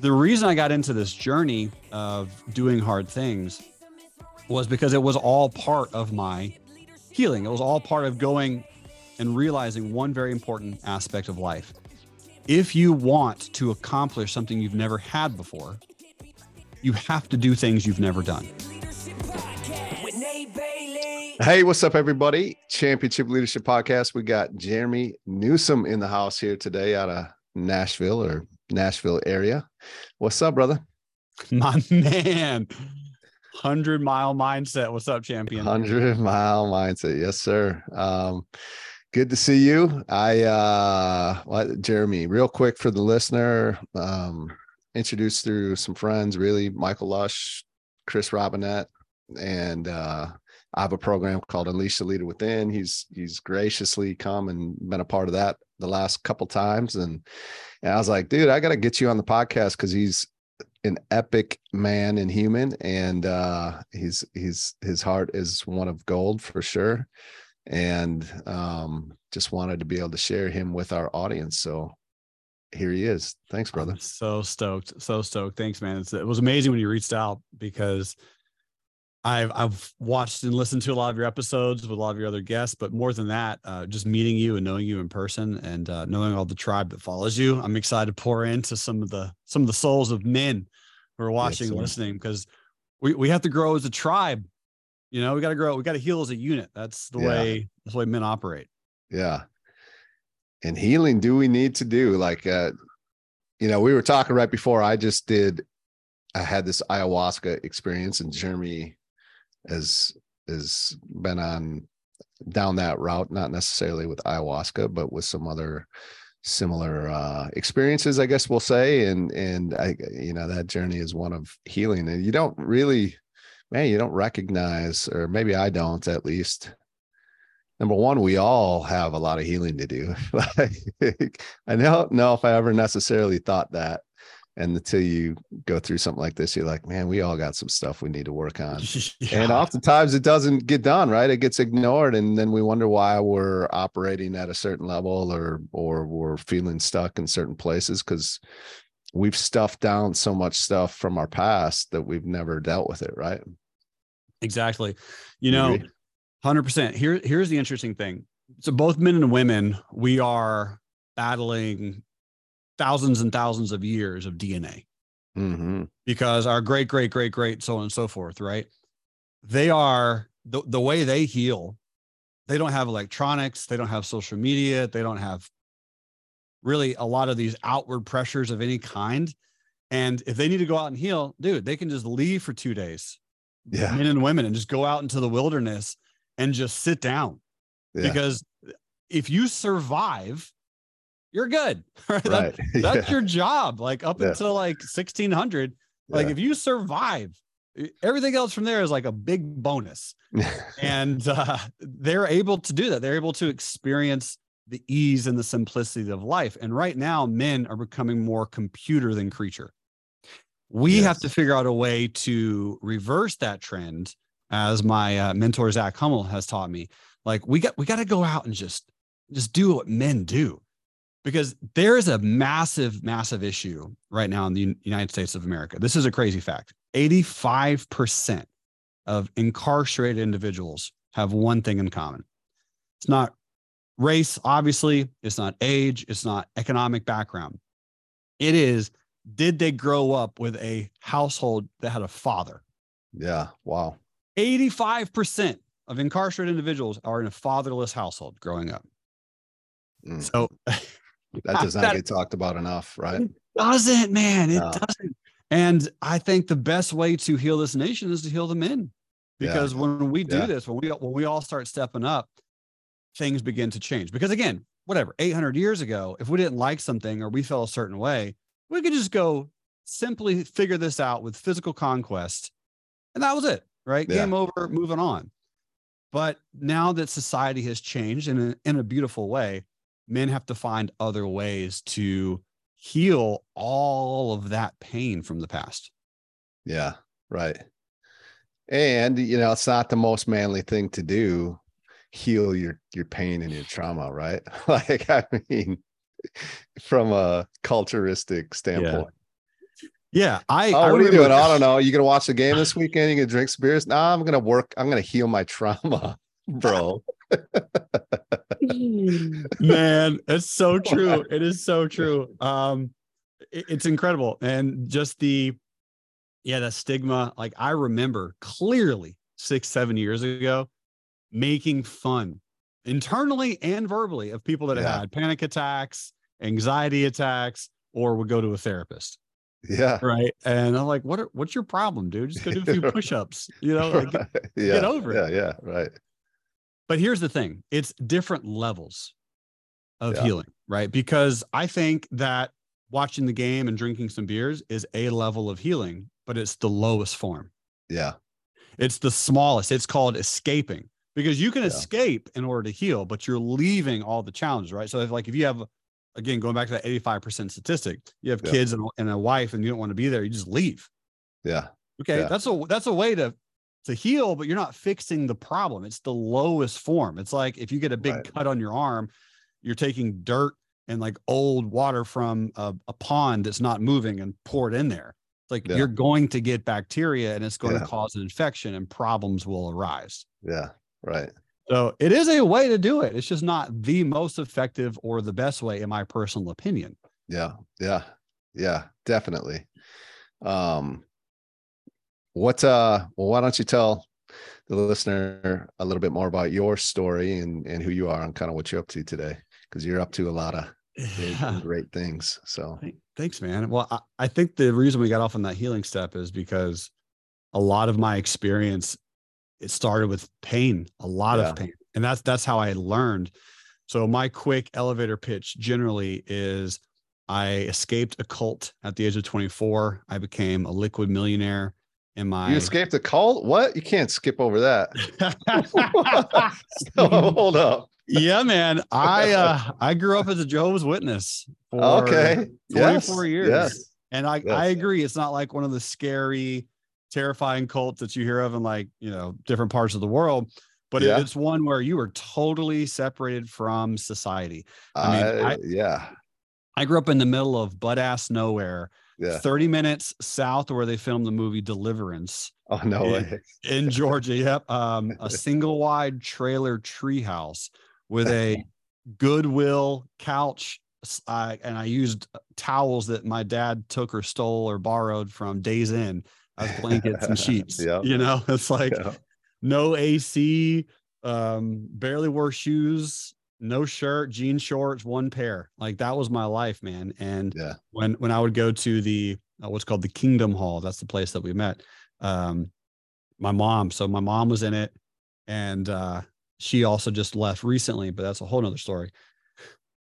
the reason I got into this journey of doing hard things was because it was all part of my healing. It was all part of going and realizing one very important aspect of life. If you want to accomplish something you've never had before, you have to do things you've never done. Hey, what's up, everybody? Championship Leadership Podcast. We got Jeremy Newsome in the house here today out of Nashville or Nashville area. What's up, brother? My man. 100 mile mindset. What's up, champion? 100 mile mindset. Yes, sir. Um, good to see you. I, uh, what, Jeremy, real quick for the listener, um, introduced through some friends, really Michael Lush, Chris Robinette, and, uh, I have a program called Unleash the Leader Within. He's he's graciously come and been a part of that the last couple times, and and I was like, dude, I got to get you on the podcast because he's an epic man and human, and uh, he's he's his heart is one of gold for sure, and um, just wanted to be able to share him with our audience. So here he is. Thanks, brother. I'm so stoked, so stoked. Thanks, man. It's, it was amazing when you reached out because I've I've watched and listened to a lot of your episodes with a lot of your other guests, but more than that, uh, just meeting you and knowing you in person and uh, knowing all the tribe that follows you, I'm excited to pour into some of the some of the souls of men who are watching yes, and listening because we we have to grow as a tribe. You know, we got to grow. We got to heal as a unit. That's the yeah. way that's the way men operate. Yeah. And healing, do we need to do like uh, you know, we were talking right before. I just did. I had this ayahuasca experience, and Jeremy has has been on down that route, not necessarily with ayahuasca, but with some other similar uh, experiences, I guess we'll say. And and I, you know, that journey is one of healing, and you don't really, man, you don't recognize, or maybe I don't, at least. Number one, we all have a lot of healing to do. I don't know if I ever necessarily thought that and until you go through something like this you're like man we all got some stuff we need to work on. Yeah. and oftentimes it doesn't get done right? It gets ignored and then we wonder why we're operating at a certain level or or we're feeling stuck in certain places because we've stuffed down so much stuff from our past that we've never dealt with it right? Exactly. You know 100% here here's the interesting thing. So both men and women we are battling thousands and thousands of years of DNA mm-hmm. because our great, great, great, great, so on and so forth, right? They are the, the way they heal. They don't have electronics, they don't have social media, they don't have really a lot of these outward pressures of any kind. And if they need to go out and heal, dude, they can just leave for two days. Yeah. Men and women and just go out into the wilderness and just sit down. Yeah. Because if you survive you're good. Right? That, that's yeah. your job. Like up yeah. until like 1600, like yeah. if you survive, everything else from there is like a big bonus. and uh, they're able to do that. They're able to experience the ease and the simplicity of life. And right now, men are becoming more computer than creature. We yes. have to figure out a way to reverse that trend, as my uh, mentor Zach Hummel has taught me. Like we got we got to go out and just just do what men do because there is a massive, massive issue right now in the United States of America. This is a crazy fact 85% of incarcerated individuals have one thing in common it's not race, obviously, it's not age, it's not economic background. It is, did they grow up with a household that had a father? Yeah. Wow. 85% of incarcerated individuals are in a fatherless household growing up. Mm. So that does not get talked about enough, right? It doesn't, man. It no. doesn't. And I think the best way to heal this nation is to heal the men. Because yeah. when we do yeah. this, when we when we all start stepping up, things begin to change. Because again, whatever, 800 years ago, if we didn't like something or we felt a certain way, we could just go simply figure this out with physical conquest. And that was it, right? Yeah. Game over, moving on. But now that society has changed in a, in a beautiful way, men have to find other ways to heal all of that pain from the past. Yeah, right. And you know, it's not the most manly thing to do, heal your your pain and your trauma, right? like I mean, from a culturistic standpoint. Yeah, I. Oh, I what are you doing? I don't know. You gonna watch the game this weekend? You gonna drink some beers? No, I'm gonna work. I'm gonna heal my trauma, bro. man it's so true it is so true um it- it's incredible and just the yeah the stigma like i remember clearly six seven years ago making fun internally and verbally of people that Yeah. had panic attacks anxiety attacks or would go to a therapist Yeah. right and i'm like what are, what's your problem dude just go do a few push-ups you know like, Right. yeah. over yeah, it. Yeah. Right. But here's the thing it's different levels of Yeah. healing, right? Because I think that watching the game and drinking some beers is a level of healing, but it's the lowest form. Yeah. It's the smallest. It's called escaping because you can Yeah. escape in order to heal, but you're leaving all the challenges, right? So if like if you have again going back to that 85% statistic, you have Yeah. kids and, and a wife and you don't want to be there, you just leave. Yeah. Okay, Yeah. that's a that's a way to to heal, but you're not fixing the problem. It's the lowest form. It's like if you get a big Right. cut on your arm, you're taking dirt and like old water from a, a pond that's not moving and pour it in there. It's like Yeah. you're going to get bacteria and it's going Yeah. to cause an infection and problems will arise. Yeah. Right. So it is a way to do it. It's just not the most effective or the best way, in my personal opinion. Yeah. Yeah. Yeah. Definitely. Um, what, uh, well, why don't you tell the listener a little bit more about your story and, and who you are and kind of what you're up to today? Because you're up to a lot of and great things. So, Thanks, man. Well, I, I think the reason we got off on that healing step is because a lot of my experience it started with pain, a lot Yeah. of pain, and that's that's how I learned. So my quick elevator pitch generally is I escaped a cult at the age of 24. I became a liquid millionaire in my you escaped a cult? What? You can't skip over that. So, hold up. yeah, man. I uh I grew up as a Jehovah's Witness for Okay. 24 Yes. years. Yes. And I, Yes. I agree. It's not like one of the scary, terrifying cults that you hear of in like, you know, different parts of the world, but Yeah. it's one where you are totally separated from society. I mean, I, I- yeah. I grew up in the middle of butt ass nowhere, Yeah. 30 minutes south of where they filmed the movie Deliverance Oh, no Yeah. way. in Georgia. Yep. Um, a single wide trailer treehouse with a Goodwill couch. I, and I used towels that my dad took or stole or borrowed from Days Inn as blankets and sheets. Yeah. You know, it's like Yeah. no AC, um, barely wore shoes, no shirt, jean shorts, one pair. Like that was my life, man. And Yeah. when when I would go to the uh, what's called the Kingdom Hall, that's the place that we met. Um, my mom, so my mom was in it, and uh, she also just left recently, but that's a whole nother story.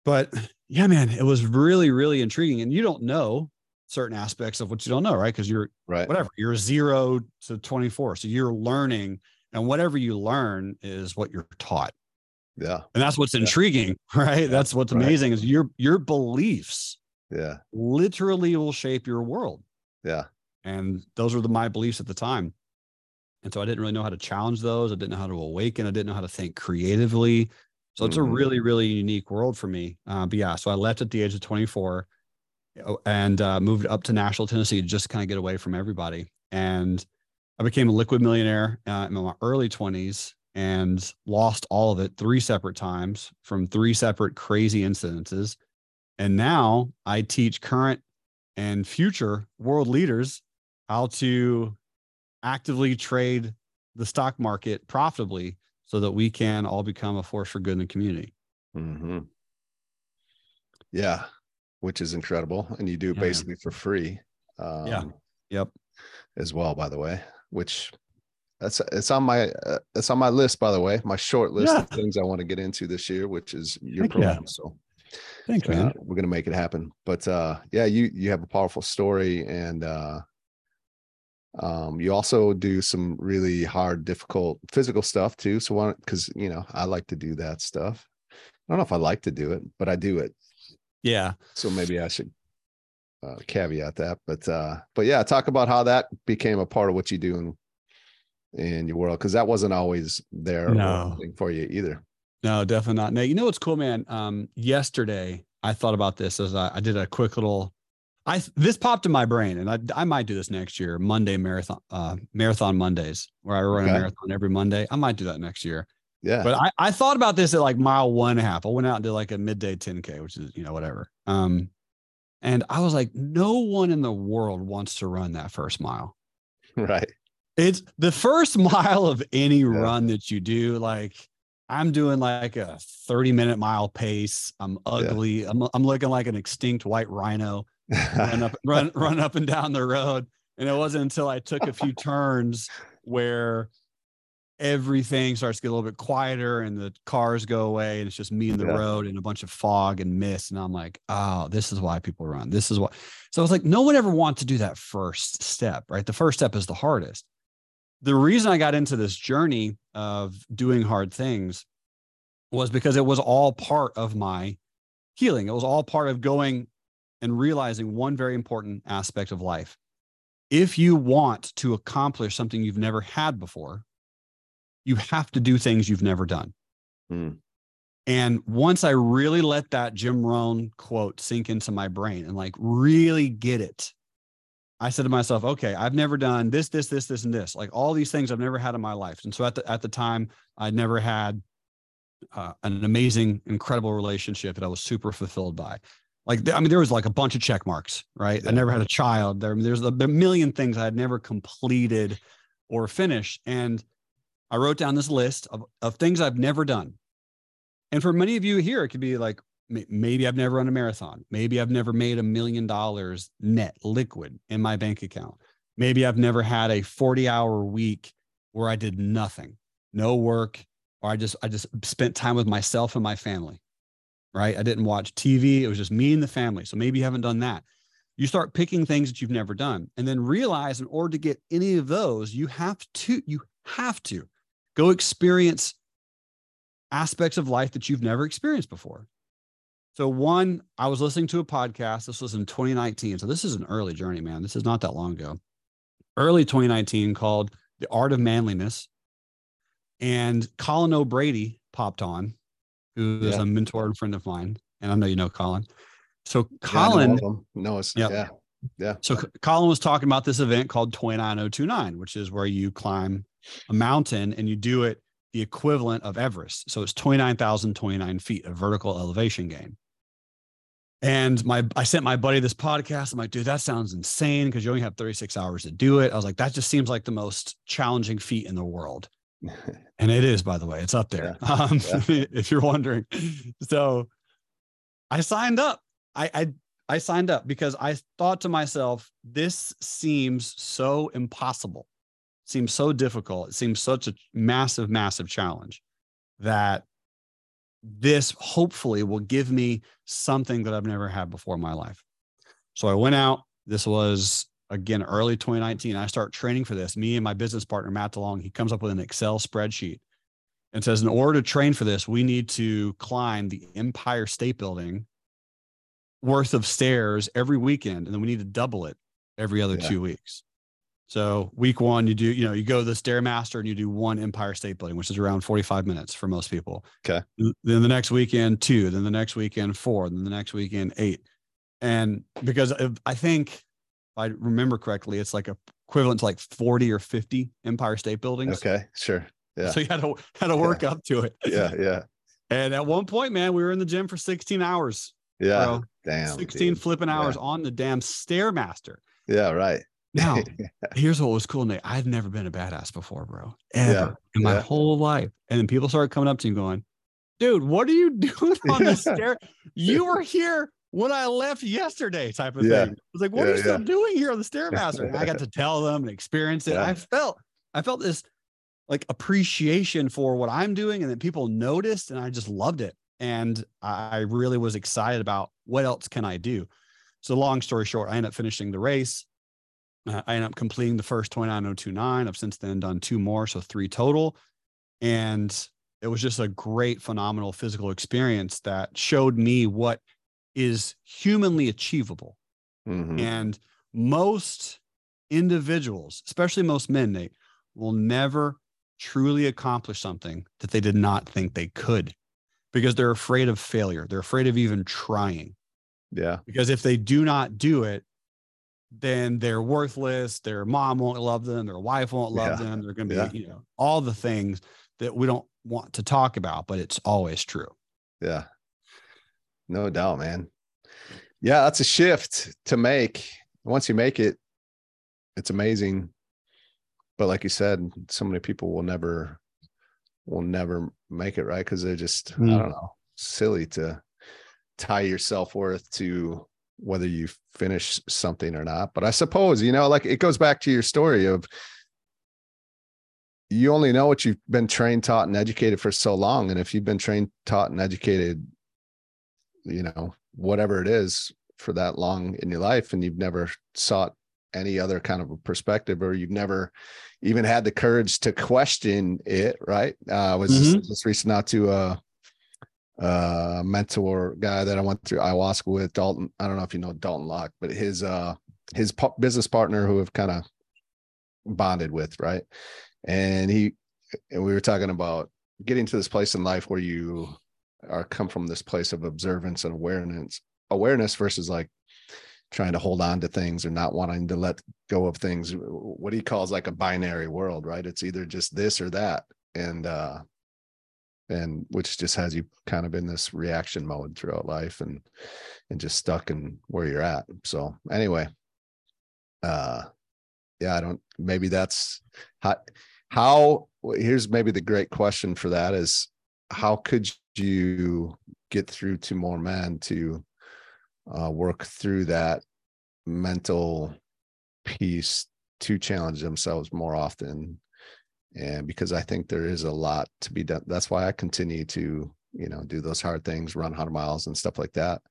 But yeah, man, it was really, really intriguing. And you don't know certain aspects of what you don't know, right? Because you're Right. whatever you're zero to 24 so you're learning and whatever you learn is what you're taught Yeah. and that's what's Yeah. intriguing right that's what's Right. amazing is your your beliefs Yeah. literally will shape your world Yeah. and those were the my beliefs at the time and so i didn't really know how to challenge those i didn't know how to awaken i didn't know how to think creatively so it's Mhm. a really really unique world for me uh, but yeah so i left at the age of 24 uh, and uh, moved up to nashville tennessee to just kind of get away from everybody and i became a liquid millionaire uh, in my early 20s and lost all of it three separate times from three separate crazy incidences and now i teach current and future world leaders how to actively trade the stock market profitably so that we can all become a force for good in the community. hmm Yeah. Which is incredible. And you do Yeah, man. basically for free. Um, Yeah. Yep. As well, by the way, which that's it's on my uh, it's on my list, by the way, my short list of things I want to get into this year, which is your Heck yeah. program. So Thanks, uh, man. we're gonna make it happen. But uh yeah, you you have a powerful story and uh um you also do some really hard, difficult physical stuff too. So why because you know, I like to do that stuff. I don't know if I like to do it, but I do it. Yeah. So maybe I should uh, caveat that. But uh, but yeah, talk about how that became a part of what you do in in your world because that wasn't always there No. for you either. No, definitely not. Now, you know what's cool, man? Um, yesterday I thought about this as I, I did a quick little I this popped in my brain, and I I might do this next year. Monday marathon, uh, marathon Mondays, where I run okay. a marathon every Monday. I might do that next year. Yeah. But I, I thought about this at like mile one and a half. I went out and did like a midday 10K, which is, you know, whatever. Um, and I was like, no one in the world wants to run that first mile. Right. It's the first mile of any yeah. run that you do. Like I'm doing like a 30 minute mile pace. I'm ugly. Yeah. I'm, I'm looking like an extinct white rhino run up, run, run up and down the road. And it wasn't until I took a few turns where everything starts to get a little bit quieter and the cars go away and it's just me in the yeah. road and a bunch of fog and mist and i'm like oh this is why people run this is what so i was like no one ever wants to do that first step right the first step is the hardest the reason i got into this journey of doing hard things was because it was all part of my healing it was all part of going and realizing one very important aspect of life if you want to accomplish something you've never had before you have to do things you've never done. Mm. And once I really let that Jim Rohn quote sink into my brain and like really get it, I said to myself, okay, I've never done this, this, this, this, and this, like all these things I've never had in my life. And so at the, at the time, I'd never had uh, an amazing, incredible relationship that I was super fulfilled by. Like, I mean, there was like a bunch of check marks, right? Yeah. I never had a child. There, there's a, there a million things I had never completed or finished. And I wrote down this list of, of things I've never done. And for many of you here, it could be like maybe I've never run a marathon. Maybe I've never made a million dollars net liquid in my bank account. Maybe I've never had a 40 hour week where I did nothing, no work, or I just I just spent time with myself and my family. Right? I didn't watch TV. It was just me and the family. So maybe you haven't done that. You start picking things that you've never done and then realize in order to get any of those, you have to you have to Go experience aspects of life that you've never experienced before. So, one, I was listening to a podcast. This was in 2019. So, this is an early journey, man. This is not that long ago. Early 2019 called The Art of Manliness. And Colin O'Brady popped on, who is yeah. a mentor and friend of mine. And I know you know Colin. So, Colin. Yeah, no, it's, yep. yeah. Yeah. So Colin was talking about this event called 29029, which is where you climb a mountain and you do it the equivalent of Everest. So it's 29,029 feet of vertical elevation gain. And my I sent my buddy this podcast. I'm like, dude, that sounds insane because you only have 36 hours to do it. I was like, that just seems like the most challenging feat in the world. and it is, by the way, it's up there. Yeah. Um, yeah. if you're wondering. So I signed up. I, I I signed up because I thought to myself, this seems so impossible seems so difficult. It seems such a massive, massive challenge that this hopefully will give me something that I've never had before in my life. So I went out. This was again early 2019. I start training for this. Me and my business partner, Matt DeLong, he comes up with an Excel spreadsheet and says, in order to train for this, we need to climb the Empire State Building worth of stairs every weekend. And then we need to double it every other yeah. two weeks. So week one, you do, you know, you go to the Stairmaster and you do one Empire State Building, which is around 45 minutes for most people. Okay. Then the next weekend, two, then the next weekend, four, then the next weekend, eight. And because I think, if I remember correctly, it's like equivalent to like 40 or 50 Empire State Buildings. Okay. Sure. Yeah. So you had to, had to work yeah. up to it. Yeah. Yeah. And at one point, man, we were in the gym for 16 hours. Yeah. Bro. Damn. 16 dude. flipping hours yeah. on the damn Stairmaster. Yeah. Right. Now, here's what was cool, Nate. I've never been a badass before, bro, ever yeah, in my yeah. whole life. And then people started coming up to me going, dude, what are you doing on the stair? You were here when I left yesterday, type of yeah. thing. I was like, what are you still doing here on the Stairmaster? And I got to tell them and experience it. I felt, I felt this like appreciation for what I'm doing and then people noticed and I just loved it. And I really was excited about what else can I do? So long story short, I ended up finishing the race. Uh, I ended up completing the first 29029. I've since then done two more, so three total. And it was just a great, phenomenal physical experience that showed me what is humanly achievable. Mm-hmm. And most individuals, especially most men, Nate, will never truly accomplish something that they did not think they could because they're afraid of failure. They're afraid of even trying. Yeah. Because if they do not do it, then they're worthless. Their mom won't love them. Their wife won't love yeah. them. They're going to be, yeah. you know, all the things that we don't want to talk about, but it's always true. Yeah. No doubt, man. Yeah, that's a shift to make. Once you make it, it's amazing. But like you said, so many people will never will never make it right because they're just, mm. I don't know, silly to tie your self-worth to whether you finish something or not. But I suppose, you know, like it goes back to your story of you only know what you've been trained, taught, and educated for so long. And if you've been trained, taught, and educated, you know, whatever it is for that long in your life, and you've never sought any other kind of a perspective, or you've never even had the courage to question it, right? Uh, I was mm-hmm. just, just reaching out to a, a mentor guy that I went through ayahuasca with, Dalton. I don't know if you know Dalton Locke, but his uh his business partner who have kind of bonded with, right? and he and we were talking about getting to this place in life where you are come from this place of observance and awareness awareness versus like trying to hold on to things or not wanting to let go of things what he calls like a binary world right it's either just this or that and uh and which just has you kind of in this reaction mode throughout life and and just stuck in where you're at. So anyway uh yeah i don't maybe that's how how here's maybe the great question for that is how could you get through to more men to uh, work through that mental piece to challenge themselves more often and because i think there is a lot to be done that's why i continue to you know do those hard things run 100 miles and stuff like that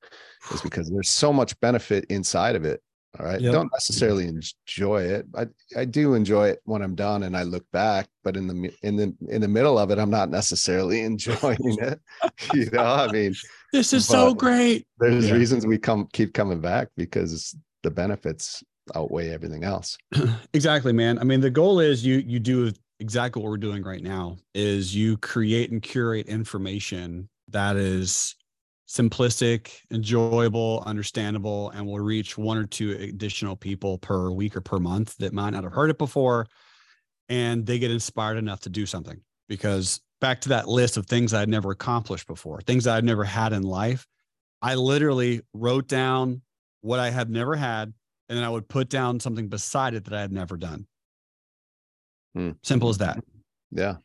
is because there's so much benefit inside of it all right. Yep. Don't necessarily enjoy it. I, I do enjoy it when I'm done and I look back, but in the in the in the middle of it, I'm not necessarily enjoying it. you know, I mean this is so great. There's yeah. reasons we come keep coming back because the benefits outweigh everything else. exactly, man. I mean, the goal is you you do exactly what we're doing right now is you create and curate information that is simplistic, enjoyable, understandable, and will reach one or two additional people per week or per month that might not have heard it before. And they get inspired enough to do something because back to that list of things I'd never accomplished before, things I'd never had in life. I literally wrote down what I had never had, and then I would put down something beside it that I had never done. Hmm. Simple as that. Yeah.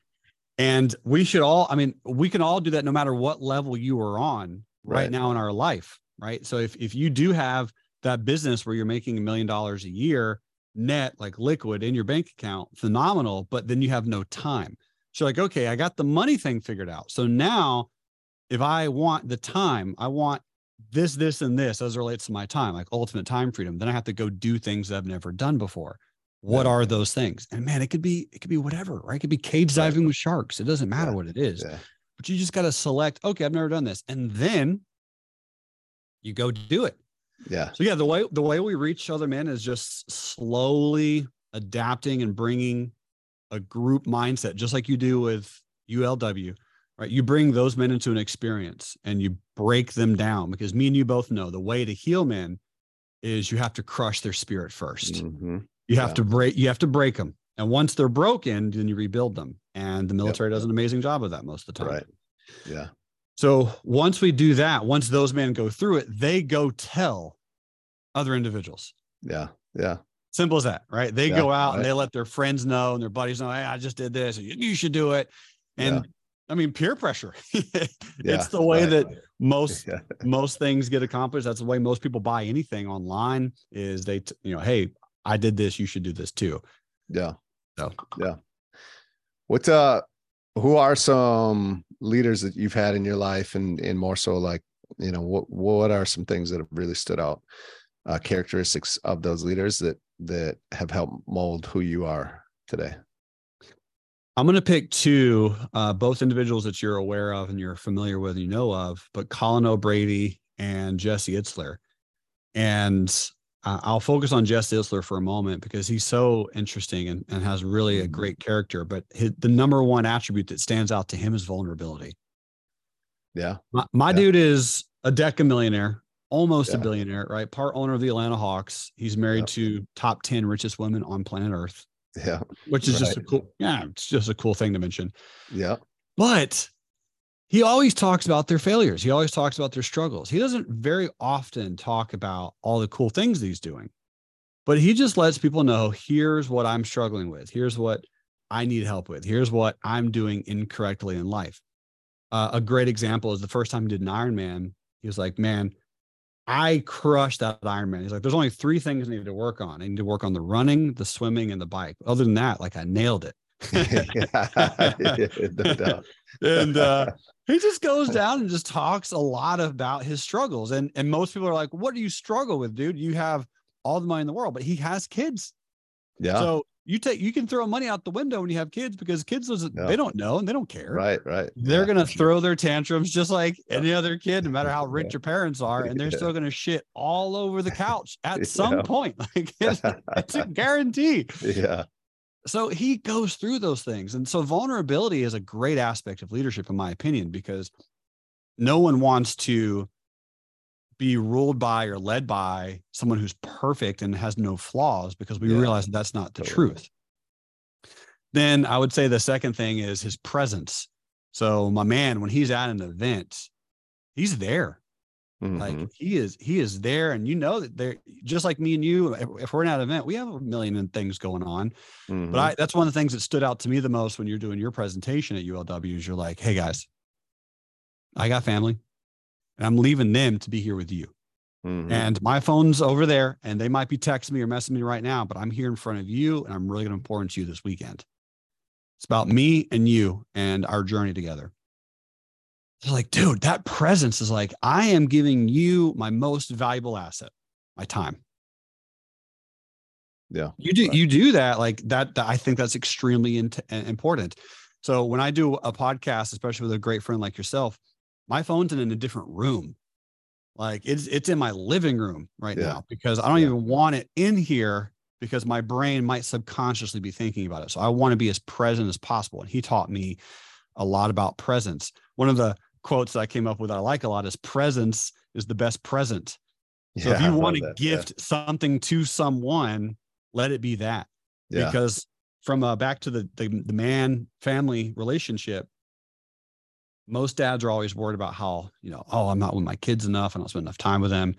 And we should all, I mean, we can all do that no matter what level you are on right, right now in our life, right? So if if you do have that business where you're making a million dollars a year net, like liquid in your bank account, phenomenal, but then you have no time. So like, okay, I got the money thing figured out. So now if I want the time, I want this, this, and this as relates to my time, like ultimate time freedom, then I have to go do things that I've never done before. What yeah. are those things? And man, it could be, it could be whatever, right? It could be cage diving right. with sharks. It doesn't matter yeah. what it is. Yeah but you just got to select, okay, I've never done this. And then you go do it. Yeah. So yeah, the way the way we reach other men is just slowly adapting and bringing a group mindset, just like you do with ULW, right? You bring those men into an experience and you break them down because me and you both know the way to heal men is you have to crush their spirit 1st mm-hmm. You have yeah. to break. You have to break them. And once they're broken, then you rebuild them. And the military yep. does an amazing job of that most of the time. Right. Yeah. So once we do that, once those men go through it, they go tell other individuals. Yeah. Yeah. Simple as that, right? They yeah, go out right. and they let their friends know and their buddies know, hey, I just did this. You should do it. And yeah. I mean, peer pressure. it's the way right. that most most things get accomplished. That's the way most people buy anything online. Is they, t- you know, hey, I did this. You should do this too. Yeah. So yeah. What's uh who are some leaders that you've had in your life and and more so like, you know, what what are some things that have really stood out? Uh, characteristics of those leaders that that have helped mold who you are today? I'm going to pick two, uh, both individuals that you're aware of and you're familiar with and you know of, but Colin O'Brady and Jesse Itzler. And uh, I'll focus on Jess Itzler for a moment because he's so interesting and, and has really a mm-hmm. great character. But his, the number one attribute that stands out to him is vulnerability. Yeah. My, my yeah. dude is a deca millionaire, almost yeah. a billionaire, right? Part owner of the Atlanta Hawks. He's married to top 10 richest women on planet Earth. Yeah. Which is right. just a cool, yeah, it's just a cool thing to mention. Yeah. But he always talks about their failures. He always talks about their struggles. He doesn't very often talk about all the cool things he's doing, but he just lets people know here's what I'm struggling with. Here's what I need help with. Here's what I'm doing incorrectly in life. Uh, a great example is the first time he did an Ironman. He was like, man, I crushed that Ironman. He's like, there's only three things I need to work on. I need to work on the running, the swimming, and the bike. Other than that, like I nailed it. and uh, he just goes down and just talks a lot about his struggles. And and most people are like, "What do you struggle with, dude? You have all the money in the world, but he has kids. Yeah. So you take you can throw money out the window when you have kids because kids doesn't yeah. they don't know and they don't care. Right, right. They're yeah, gonna throw sure. their tantrums just like yeah. any other kid, no matter how rich your parents are, and they're still gonna shit all over the couch at some point. Like it's, it's a guarantee. Yeah. So he goes through those things. And so vulnerability is a great aspect of leadership, in my opinion, because no one wants to be ruled by or led by someone who's perfect and has no flaws because we yeah. realize that that's not the totally. truth. Then I would say the second thing is his presence. So my man, when he's at an event, he's there. Mm-hmm. Like he is, he is there, and you know that they're just like me and you. If, we're in an event, we have a million things going on. Mm-hmm. But I, that's one of the things that stood out to me the most when you're doing your presentation at ULW. Is you're like, hey guys, I got family and I'm leaving them to be here with you. Mm-hmm. And my phone's over there and they might be texting me or messaging me right now, but I'm here in front of you and I'm really going to pour into you this weekend. It's about me and you and our journey together. They're like, dude, that presence is like, I am giving you my most valuable asset, my time. Yeah. You do, right. you do that. Like that, that I think that's extremely in, important. So when I do a podcast, especially with a great friend like yourself, my phone's in a different room. Like it's it's in my living room right yeah. now because I don't yeah. even want it in here because my brain might subconsciously be thinking about it. So I want to be as present as possible. And he taught me a lot about presence. One of the quotes that I came up with that I like a lot is presence is the best present. So yeah, if you want to gift something to someone, let it be that. Because from uh, back to the, the the man family relationship, most dads are always worried about how, you know, oh, I'm not with my kids enough. I don't spend enough time with them.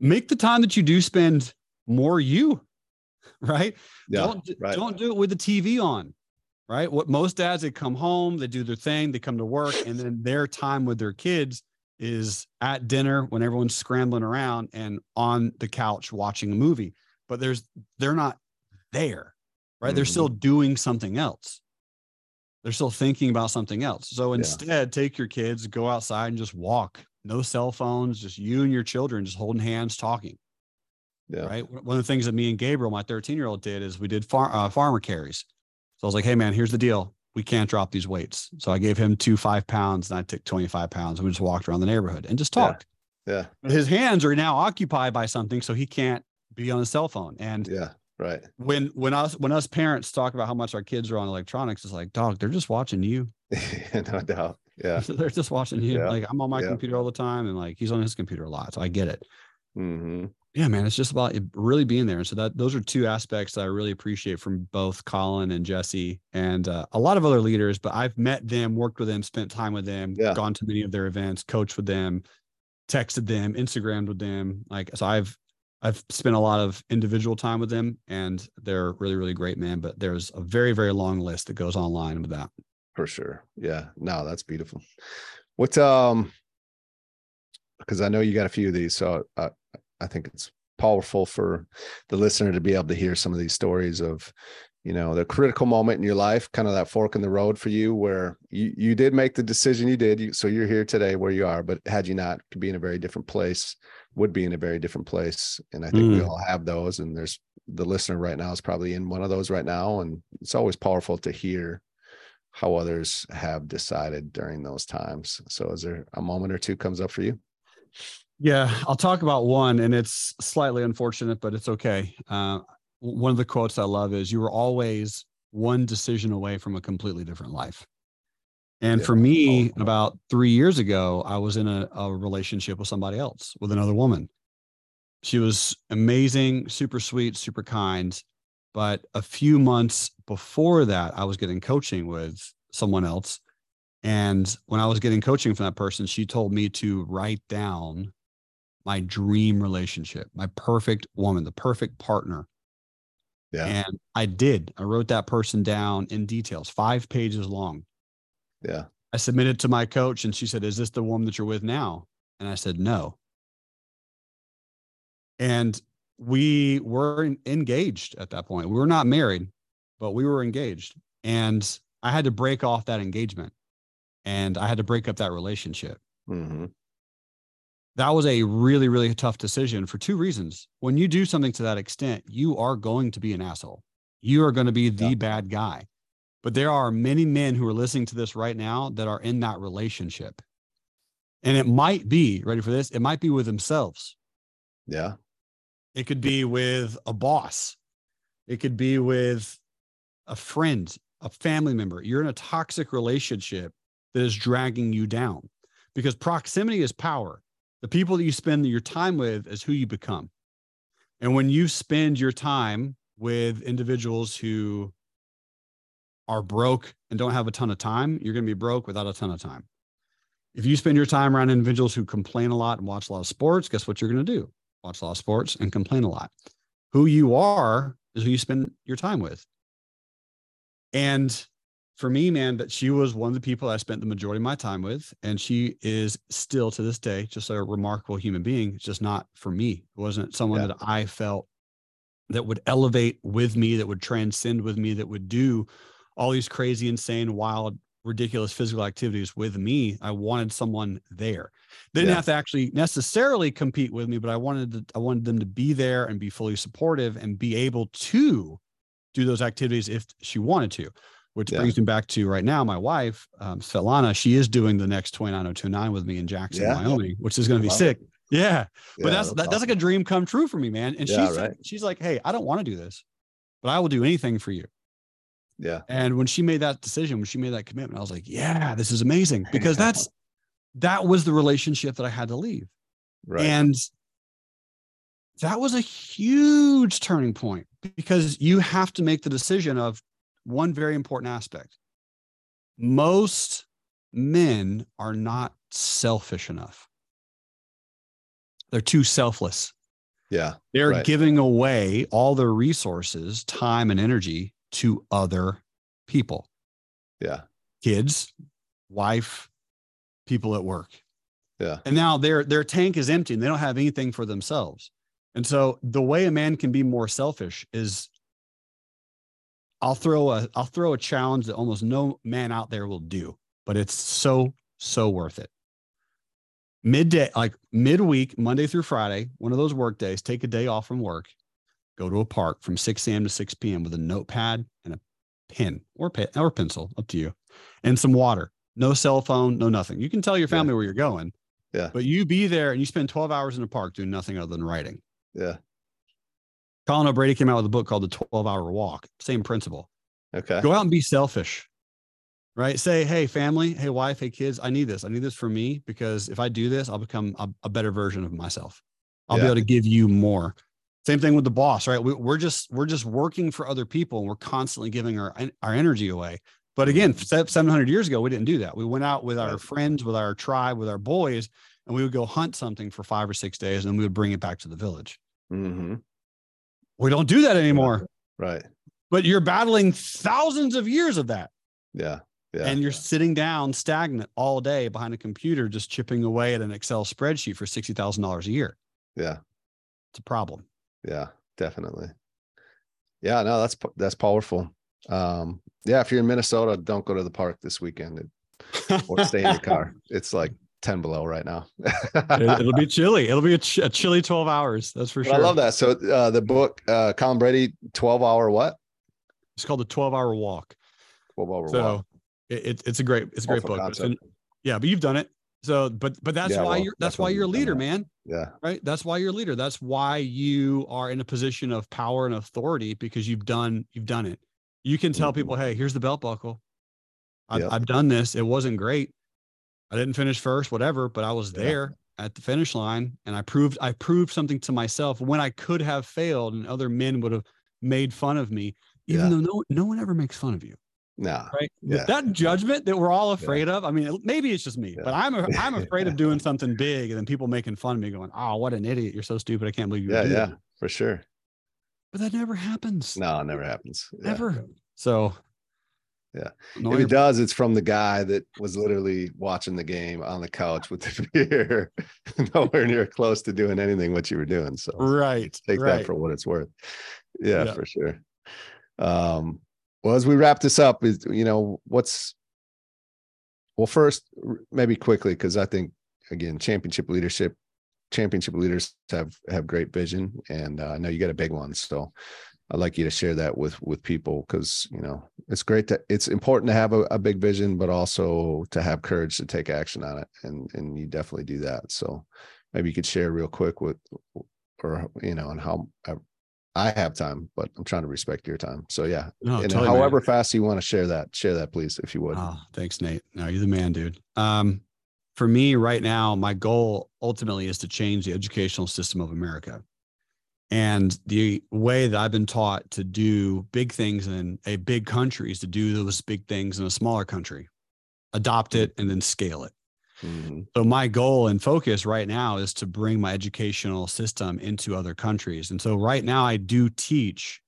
Make the time that you do spend more you, right? Yeah, don't, right. don't do it with the TV on, right? What most dads, they come home, they do their thing, they come to work, and then their time with their kids is at dinner when everyone's scrambling around and on the couch watching a movie. But there's, they're not there, right? Mm-hmm. They're still doing something else they're still thinking about something else. So instead, yeah. take your kids, go outside and just walk. No cell phones, just you and your children just holding hands, talking. Yeah. Right. One of the things that me and Gabriel, my 13 year old, did is we did far, uh, farmer carries. So I was like, hey, man, here's the deal. We can't drop these weights. So I gave him two five pounds and I took 25 pounds. And we just walked around the neighborhood and just talked. Yeah. yeah. His hands are now occupied by something. So he can't be on his cell phone. And yeah Right. When when us when us parents talk about how much our kids are on electronics, it's like, dog, they're just watching you. no doubt. Yeah. they're just watching you. Yeah. Like I'm on my yeah. computer all the time, and like he's on his computer a lot, so I get it. Mm-hmm. Yeah, man, it's just about really being there. And so that those are two aspects that I really appreciate from both Colin and Jesse and uh, a lot of other leaders. But I've met them, worked with them, spent time with them, yeah. gone to many of their events, coached with them, texted them, Instagrammed with them. Like so, I've I've spent a lot of individual time with them and they're really, really great, man. But there's a very, very long list that goes online with that. For sure. Yeah. No, that's beautiful. What, um, because I know you got a few of these. So I, I think it's powerful for the listener to be able to hear some of these stories of, you know, the critical moment in your life, kind of that fork in the road for you where you, you did make the decision you did. You, so you're here today where you are, but had you not, could be in a very different place would be in a very different place. And I think mm. we all have those. And there's the listener right now is probably in one of those right now. And it's always powerful to hear how others have decided during those times. So is there a moment or two comes up for you? Yeah, I'll talk about one, and it's slightly unfortunate, but it's okay. Uh, one of the quotes I love is "You were always one decision away from a completely different life." And yeah. for me, oh, about three years ago, I was in a, a relationship with somebody else, with another woman. She was amazing, super sweet, super kind. But a few months before that, I was getting coaching with someone else. And when I was getting coaching from that person, she told me to write down my dream relationship, my perfect woman, the perfect partner. Yeah. And I did. I wrote that person down in details, five pages long. Yeah. I submitted to my coach and she said, Is this the woman that you're with now? And I said, No. And we were engaged at that point. We were not married, but we were engaged. And I had to break off that engagement and I had to break up that relationship. Mm-hmm. That was a really, really tough decision for two reasons. When you do something to that extent, you are going to be an asshole. You are going to be the yeah. bad guy. But there are many men who are listening to this right now that are in that relationship. And it might be, ready for this? It might be with themselves. Yeah. It could be with a boss. It could be with a friend, a family member. You're in a toxic relationship that is dragging you down because proximity is power. The people that you spend your time with is who you become. And when you spend your time with individuals who are broke and don't have a ton of time, you're going to be broke without a ton of time. If you spend your time around individuals who complain a lot and watch a lot of sports, guess what you're going to do? Watch a lot of sports and complain a lot. Who you are is who you spend your time with. And for me, man, that she was one of the people I spent the majority of my time with. And she is still to this day just a remarkable human being. It's just not for me. It wasn't someone yeah. that I felt that would elevate with me, that would transcend with me, that would do all these crazy, insane, wild, ridiculous physical activities with me. I wanted someone there. They didn't yeah. have to actually necessarily compete with me, but I wanted to, I wanted them to be there and be fully supportive and be able to do those activities if she wanted to. Which yeah. brings me back to right now, my wife, um, Svetlana, she is doing the next 29029 with me in Jackson, yeah. Wyoming, which is going to be sick. Yeah. yeah. But that's, that's, that, that's like a dream come true for me, man. And she's, right. she's like, Hey, I don't want to do this, but I will do anything for you. Yeah. And when she made that decision, when she made that commitment, I was like, yeah, this is amazing because that's that was the relationship that I had to leave. Right. And that was a huge turning point because you have to make the decision of one very important aspect. Most men are not selfish enough. They're too selfless. Yeah. They're right. giving away all their resources, time and energy to other people. Yeah. Kids, wife, people at work. Yeah. And now their their tank is empty and they don't have anything for themselves. And so the way a man can be more selfish is I'll throw a I'll throw a challenge that almost no man out there will do, but it's so so worth it. Midday, like midweek, Monday through Friday, one of those work days, take a day off from work go to a park from 6 a.m. to 6 p.m. with a notepad and a pen or pen or pencil, up to you, and some water. No cell phone, no nothing. You can tell your family yeah. where you're going. Yeah. But you be there and you spend 12 hours in a park doing nothing other than writing. Yeah. Colin O'Brady came out with a book called The 12 Hour Walk. Same principle. Okay. Go out and be selfish. Right. Say, hey, family, hey, wife, hey, kids, I need this. I need this for me because if I do this, I'll become a, a better version of myself. I'll yeah. be able to give you more. Same thing with the boss, right? We, are just we're just working for other people, and we're constantly giving our our energy away. But again, mm-hmm. 700 years ago, we didn't do that. We went out with our friends, with our tribe, with our boys, and we would go hunt something for five or six days, and we would bring it back to the village. Mm-hmm. We don't do that anymore. Right. But you're battling thousands of years of that. Yeah. Yeah. And you're sitting down stagnant all day behind a computer, just chipping away at an Excel spreadsheet for $60,000 a year. Yeah. It's a problem yeah definitely yeah no that's that's powerful um yeah if you're in minnesota don't go to the park this weekend or stay in the car it's like 10 below right now it, will be chilly it'll be a, ch- a, chilly 12 hours that's for sure i love that so uh the book uh colin brady 12 hour what it's called the 12 hour walk 12 hour so walk it, it's a great it's a great book yeah but you've done it so, but but that's yeah, why well, you're that's why you're a leader, man. Yeah. Right. That's why you're a leader. That's why you are in a position of power and authority because you've done you've done it. You can tell mm-hmm. people, hey, here's the belt buckle. I've, yep. I've done this. It wasn't great. I didn't finish first, whatever, but I was there at the finish line and I proved I proved something to myself when I could have failed and other men would have made fun of me, even yeah. though no no one ever makes fun of you. No. Right. Yeah. That judgment that we're all afraid yeah. of. I mean, maybe it's just me, yeah. but I'm a, I'm afraid of doing something big and then people making fun of me going, Oh, what an idiot. You're so stupid. I can't believe you. Yeah, yeah, that. for sure. But that never happens. No, it never happens. Ever. So yeah. If it does, it's from the guy that was literally watching the game on the couch with the beer, nowhere near close to doing anything what you were doing. So right. Take right. that for what it's worth. Yeah, yeah, for sure. Um, well, as we wrap this up, is you know, what's well, first, maybe quickly, because I think again, championship leadership, championship leaders have have great vision, and uh, I know you got a big one. So I'd like you to share that with with people because you know it's great to it's important to have a, a, big vision, but also to have courage to take action on it, and and you definitely do that. So maybe you could share real quick with or you know and how uh, I have time, but I'm trying to respect your time. So yeah, no, and totally, however man. fast you want to share that, share that please, if you would. Oh, thanks, Nate. No, you're the man, dude. Um, for me right now, my goal ultimately is to change the educational system of America. And the way that I've been taught to do big things in a big country is to do those big things in a smaller country, adopt it, and then scale it. Mm-hmm. So my goal and focus right now is to bring my educational system into other countries. And so right now I do teach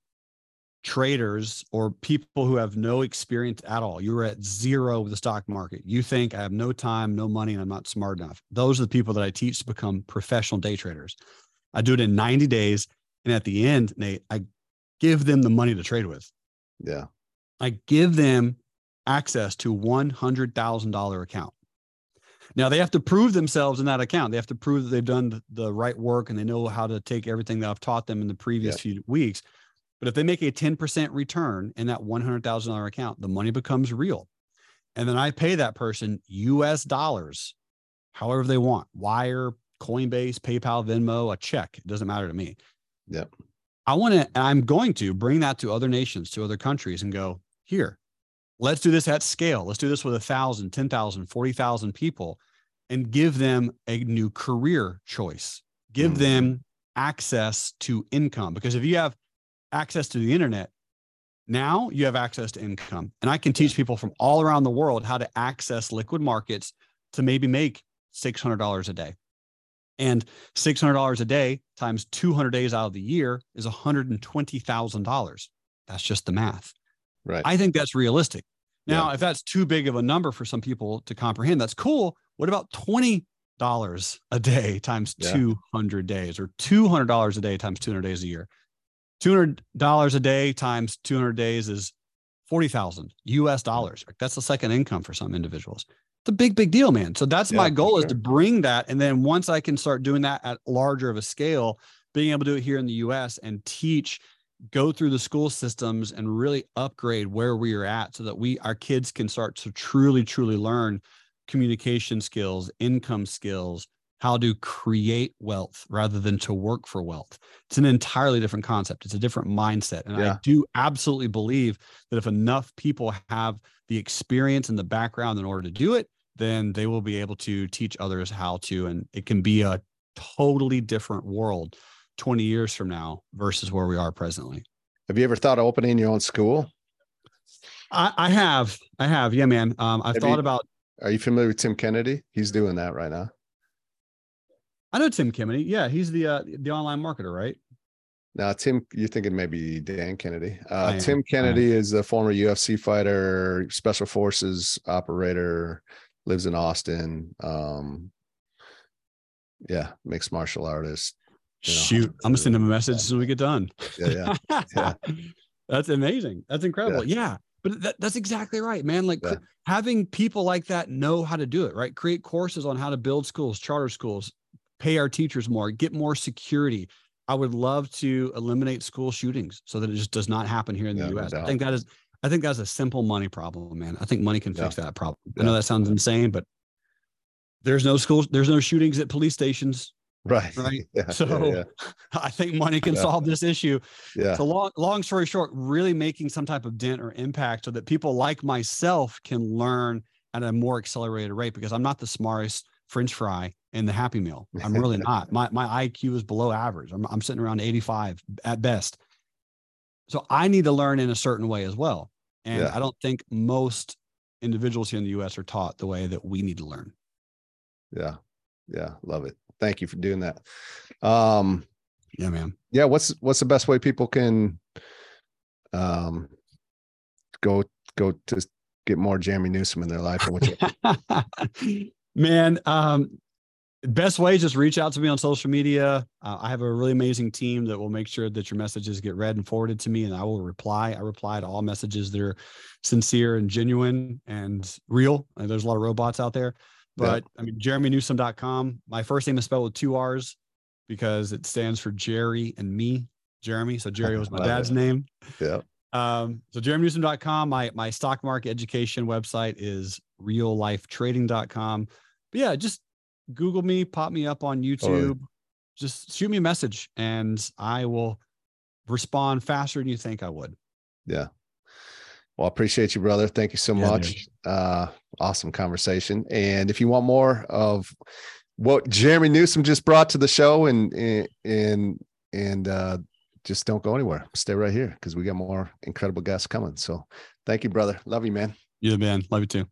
traders or people who have no experience at all. You're at zero with the stock market. You think I have no time, no money, and I'm not smart enough. Those are the people that I teach to become professional day traders. I do it in 90 days. And at the end, Nate, I give them the money to trade with. Yeah. I give them access to $100,000 account. Now they have to prove themselves in that account. They have to prove that they've done the right work and they know how to take everything that I've taught them in the previous yeah. few weeks. But if they make a 10% return in that $100,000 account, the money becomes real. And then I pay that person US dollars, however they want, wire, Coinbase, PayPal, Venmo, a check. It doesn't matter to me. Yep. I want to, I'm going to bring that to other nations, to other countries and go, here, let's do this at scale. Let's do this with a thousand, 10,000, 40,000 people and give them a new career choice. Give mm-hmm. them access to income. Because if you have access to the internet, now you have access to income. And I can teach people from all around the world how to access liquid markets to maybe make $600 a day. And $600 a day times 200 days out of the year is $120,000. That's just the math. Right. I think that's realistic. Now, yeah. if that's too big of a number for some people to comprehend, that's cool. What about $20 a day times yeah. 200 days or $200 a day times 200 days a year? $200 a day times 200 days is 40,000 US dollars. That's the second income for some individuals it's a big, big deal, man. So that's yeah, my goal sure. is to bring that. And then once I can start doing that at larger of a scale, being able to do it here in the US and teach, go through the school systems and really upgrade where we are at so that we, our kids can start to truly, truly learn communication skills, income skills, how to create wealth rather than to work for wealth. It's an entirely different concept. It's a different mindset. And yeah. I do absolutely believe that if enough people have the experience and the background in order to do it, then they will be able to teach others how to. And it can be a totally different world 20 years from now versus where we are presently. Have you ever thought of opening your own school? I, I have. I have. Yeah, man. Um, I've have thought you, about. Are you familiar with Tim Kennedy? He's doing that right now. I know Tim Kennedy. Yeah, he's the uh, the online marketer, right? Now, Tim, you're thinking maybe Dan Kennedy. Uh, Tim Kennedy is a former UFC fighter, special forces operator, lives in Austin. Um, yeah, mixed martial artist. You know, Shoot, I'm gonna send him a message as soon as we get done. Yeah, yeah, yeah. that's amazing. That's incredible. Yeah, yeah. but that, that's exactly right, man. Like yeah. having people like that know how to do it, right? Create courses on how to build schools, charter schools, pay our teachers more, get more security. I would love to eliminate school shootings so that it just does not happen here in the yeah, US. No I think that is I think that's a simple money problem, man. I think money can fix that problem. I know that sounds insane, but there's no schools, there's no shootings at police stations. Right. Right. Yeah, so yeah, yeah. I think money can solve this issue. Yeah. So long, long story short, really making some type of dent or impact so that people like myself can learn at a more accelerated rate because I'm not the smartest French fry and the Happy Meal. I'm really not. My my IQ is below average. I'm I'm sitting around 85 at best. So I need to learn in a certain way as well. And yeah. I don't think most individuals here in the US are taught the way that we need to learn. Yeah. Yeah. Love it. Thank you for doing that. Um yeah, man. Yeah, what's what's the best way people can um go go to get more Jeremy Newsome in their life? man, um best way is just reach out to me on social media. Uh, I have a really amazing team that will make sure that your messages get read and forwarded to me, and I will reply. I reply to all messages that are sincere and genuine and real. And there's a lot of robots out there, but yeah. I mean, jeremynewsome.com. My first name is spelled with two R's because it stands for Jerry and me, Jeremy. So Jerry was my dad's it. name. Yeah. Um, so jeremynewsome.com. My my stock market education website is reallifetrading.com. But yeah, just Google me, pop me up on YouTube, just shoot me a message and I will respond faster than you think I would. Yeah. Well, I appreciate you, brother. Thank you so yeah, much. Uh, awesome conversation. And if you want more of what Jeremy Newsome just brought to the show and, and, and, uh, just don't go anywhere. Stay right here because we got more incredible guests coming. So thank you, brother. Love you, man. You, the man. Love you too.